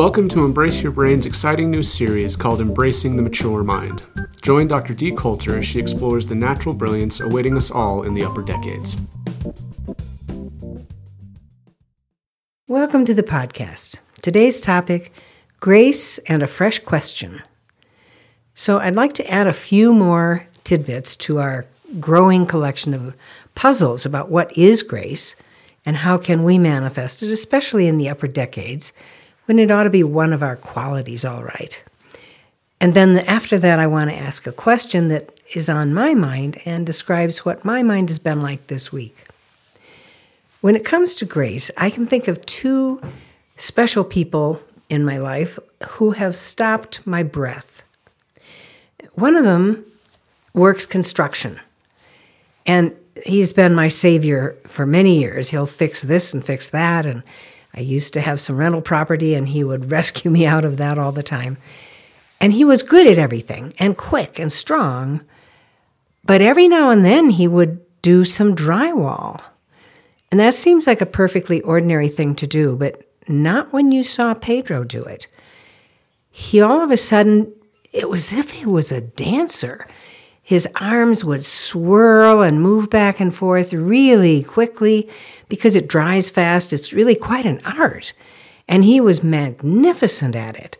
Welcome to Embrace Your Brain's exciting new series called Embracing the Mature Mind. Join Dr. Dee Coulter as she explores the natural brilliance awaiting us all in the upper decades. Welcome to the podcast. Today's topic grace and a fresh question. So, I'd like to add a few more tidbits to our growing collection of puzzles about what is grace and how can we manifest it, especially in the upper decades when it ought to be one of our qualities, all right. And then after that, I want to ask a question that is on my mind and describes what my mind has been like this week. When it comes to grace, I can think of two special people in my life who have stopped my breath. One of them works construction, and he's been my savior for many years. He'll fix this and fix that. And I used to have some rental property, and he would rescue me out of that all the time. And he was good at everything and quick and strong. But every now and then he would do some drywall. And that seems like a perfectly ordinary thing to do, but not when you saw Pedro do it. He all of a sudden, it was as if he was a dancer. His arms would swirl and move back and forth really quickly because it dries fast. It's really quite an art. And he was magnificent at it.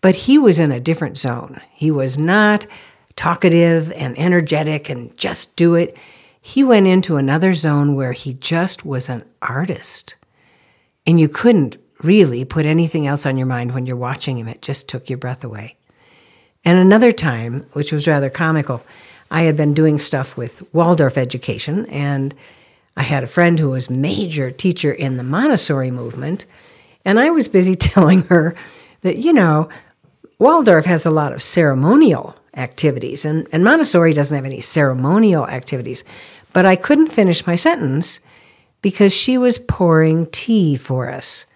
But he was in a different zone. He was not talkative and energetic and just do it. He went into another zone where he just was an artist. And you couldn't really put anything else on your mind when you're watching him. It just took your breath away. And another time, which was rather comical, I had been doing stuff with Waldorf education, and I had a friend who was major teacher in the Montessori movement, and I was busy telling her that, you know, Waldorf has a lot of ceremonial activities, and, and Montessori doesn't have any ceremonial activities. But I couldn't finish my sentence because she was pouring tea for us.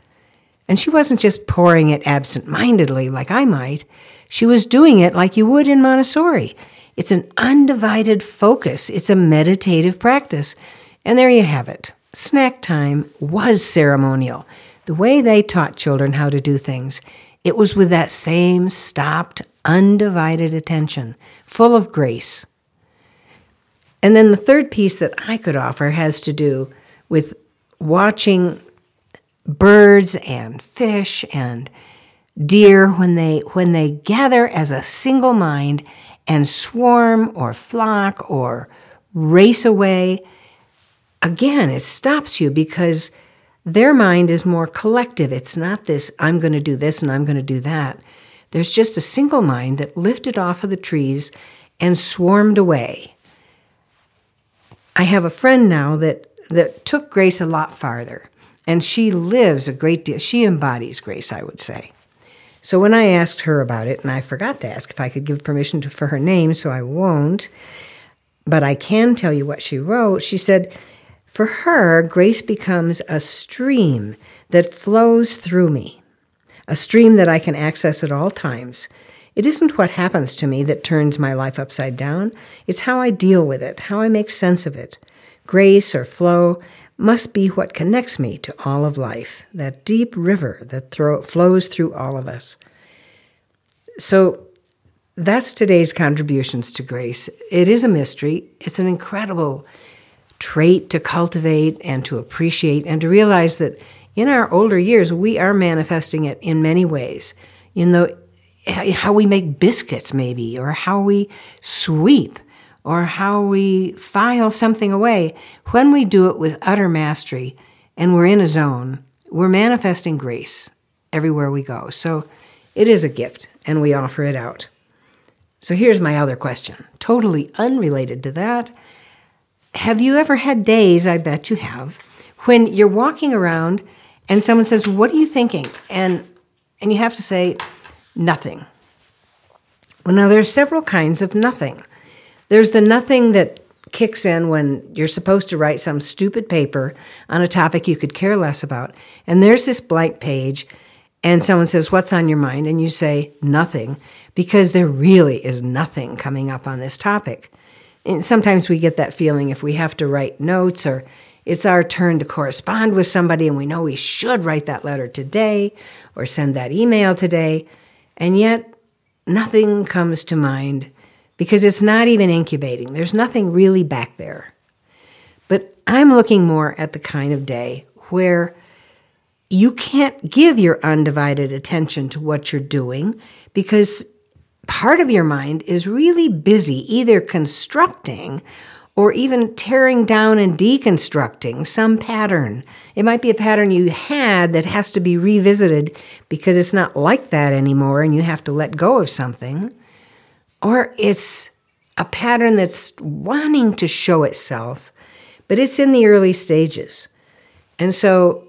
And she wasn't just pouring it absent mindedly like I might. She was doing it like you would in Montessori. It's an undivided focus, it's a meditative practice. And there you have it. Snack time was ceremonial. The way they taught children how to do things, it was with that same stopped, undivided attention, full of grace. And then the third piece that I could offer has to do with watching birds and fish and deer when they when they gather as a single mind and swarm or flock or race away again it stops you because their mind is more collective. It's not this i'm going to do this and i'm going to do that. There's just a single mind that lifted off of the trees and swarmed away. I have a friend now that that took grace a lot farther and she lives a great deal she embodies grace i would say so when I asked her about it, and I forgot to ask if I could give permission to, for her name, so I won't, but I can tell you what she wrote. She said, For her, grace becomes a stream that flows through me, a stream that I can access at all times. It isn't what happens to me that turns my life upside down, it's how I deal with it, how I make sense of it. Grace or flow must be what connects me to all of life, that deep river that flows through all of us. So that's today's contributions to grace. It is a mystery, it's an incredible trait to cultivate and to appreciate and to realize that in our older years we are manifesting it in many ways. In the how we make biscuits maybe or how we sweep or how we file something away, when we do it with utter mastery and we're in a zone, we're manifesting grace everywhere we go. So it is a gift, and we offer it out. So here's my other question, totally unrelated to that. Have you ever had days, I bet you have, when you're walking around and someone says, What are you thinking? And, and you have to say, Nothing. Well, now there's several kinds of nothing. There's the nothing that kicks in when you're supposed to write some stupid paper on a topic you could care less about. And there's this blank page, and someone says, What's on your mind? And you say, Nothing, because there really is nothing coming up on this topic. And sometimes we get that feeling if we have to write notes or It's our turn to correspond with somebody, and we know we should write that letter today or send that email today, and yet nothing comes to mind because it's not even incubating. There's nothing really back there. But I'm looking more at the kind of day where you can't give your undivided attention to what you're doing because part of your mind is really busy either constructing or even tearing down and deconstructing some pattern. It might be a pattern you had that has to be revisited because it's not like that anymore and you have to let go of something. Or it's a pattern that's wanting to show itself, but it's in the early stages. And so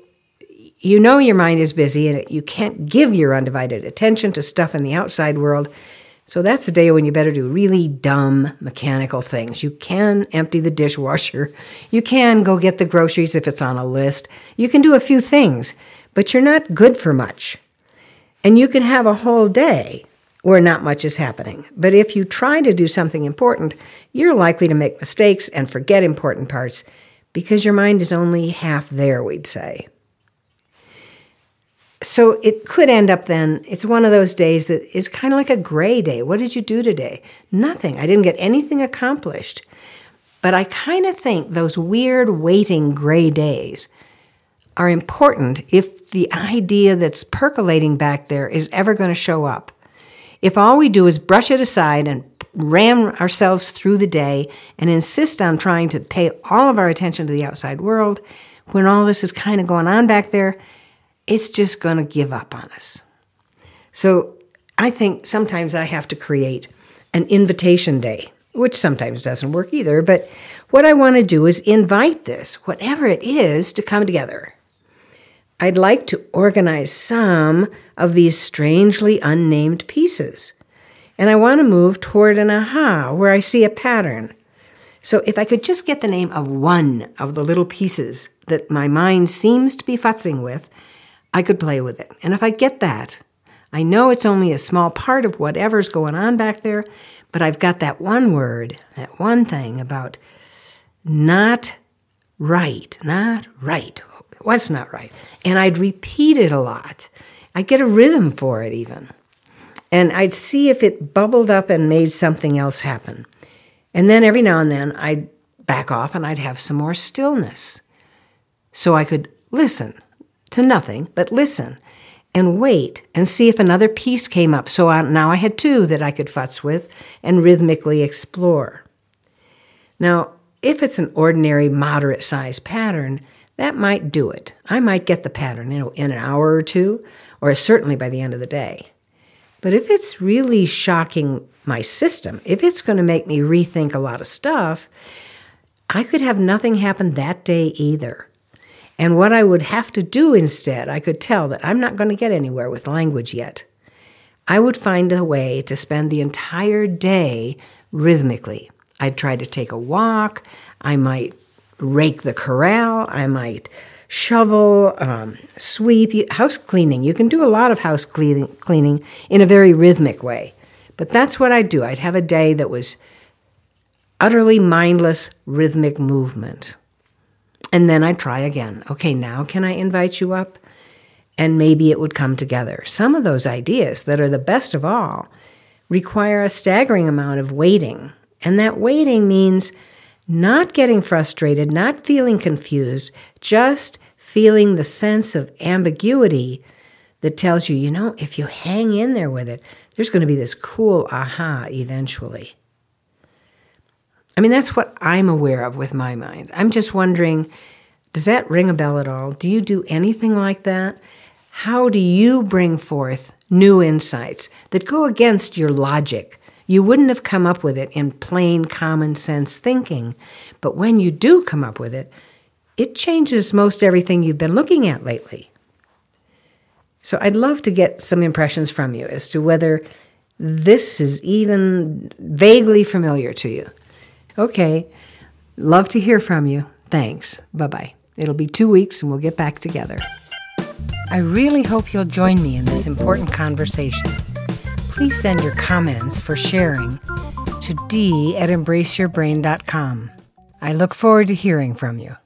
you know your mind is busy and you can't give your undivided attention to stuff in the outside world so that's a day when you better do really dumb mechanical things. You can empty the dishwasher. You can go get the groceries if it's on a list. You can do a few things, but you're not good for much. And you can have a whole day where not much is happening. But if you try to do something important, you're likely to make mistakes and forget important parts because your mind is only half there, we'd say so it could end up then, it's one of those days that is kind of like a gray day. What did you do today? Nothing. I didn't get anything accomplished. But I kind of think those weird waiting gray days are important if the idea that's percolating back there is ever going to show up. If all we do is brush it aside and ram ourselves through the day and insist on trying to pay all of our attention to the outside world, when all this is kind of going on back there, it's just going to give up on us. So I think sometimes I have to create an invitation day, which sometimes doesn't work either. But what I want to do is invite this, whatever it is, to come together. I'd like to organize some of these strangely unnamed pieces. And I want to move toward an aha where I see a pattern. So if I could just get the name of one of the little pieces that my mind seems to be futzing with, I could play with it. And if I get that, I know it's only a small part of whatever's going on back there, but I've got that one word, that one thing about not right, not right. What's not right? And I'd repeat it a lot. I'd get a rhythm for it even. And I'd see if it bubbled up and made something else happen. And then every now and then I'd back off and I'd have some more stillness so I could listen to nothing but listen and wait and see if another piece came up. So I, now I had two that I could futz with and rhythmically explore. Now, if it's an ordinary moderate size pattern, that might do it. I might get the pattern you know, in an hour or two, or certainly by the end of the day. But if it's really shocking my system, if it's going to make me rethink a lot of stuff, I could have nothing happen that day either. And what I would have to do instead, I could tell that I'm not going to get anywhere with language yet. I would find a way to spend the entire day rhythmically. I'd try to take a walk. I might rake the corral. I might shovel, um, sweep, house cleaning. You can do a lot of house cleaning, cleaning in a very rhythmic way. But that's what I'd do. I'd have a day that was utterly mindless rhythmic movement. And then I'd try again. Okay, now can I invite you up? And maybe it would come together. Some of those ideas that are the best of all require a staggering amount of waiting. And that waiting means not getting frustrated, not feeling confused, just feeling the sense of ambiguity that tells you, you know, if you hang in there with it, there's going to be this cool aha eventually. I mean, that's what I'm aware of with my mind. I'm just wondering does that ring a bell at all? Do you do anything like that? How do you bring forth new insights that go against your logic? You wouldn't have come up with it in plain common sense thinking, but when you do come up with it, it changes most everything you've been looking at lately. So I'd love to get some impressions from you as to whether this is even vaguely familiar to you. Okay. Love to hear from you. Thanks. Bye bye. It'll be two weeks and we'll get back together. I really hope you'll join me in this important conversation. Please send your comments for sharing to d at embraceyourbrain.com. I look forward to hearing from you.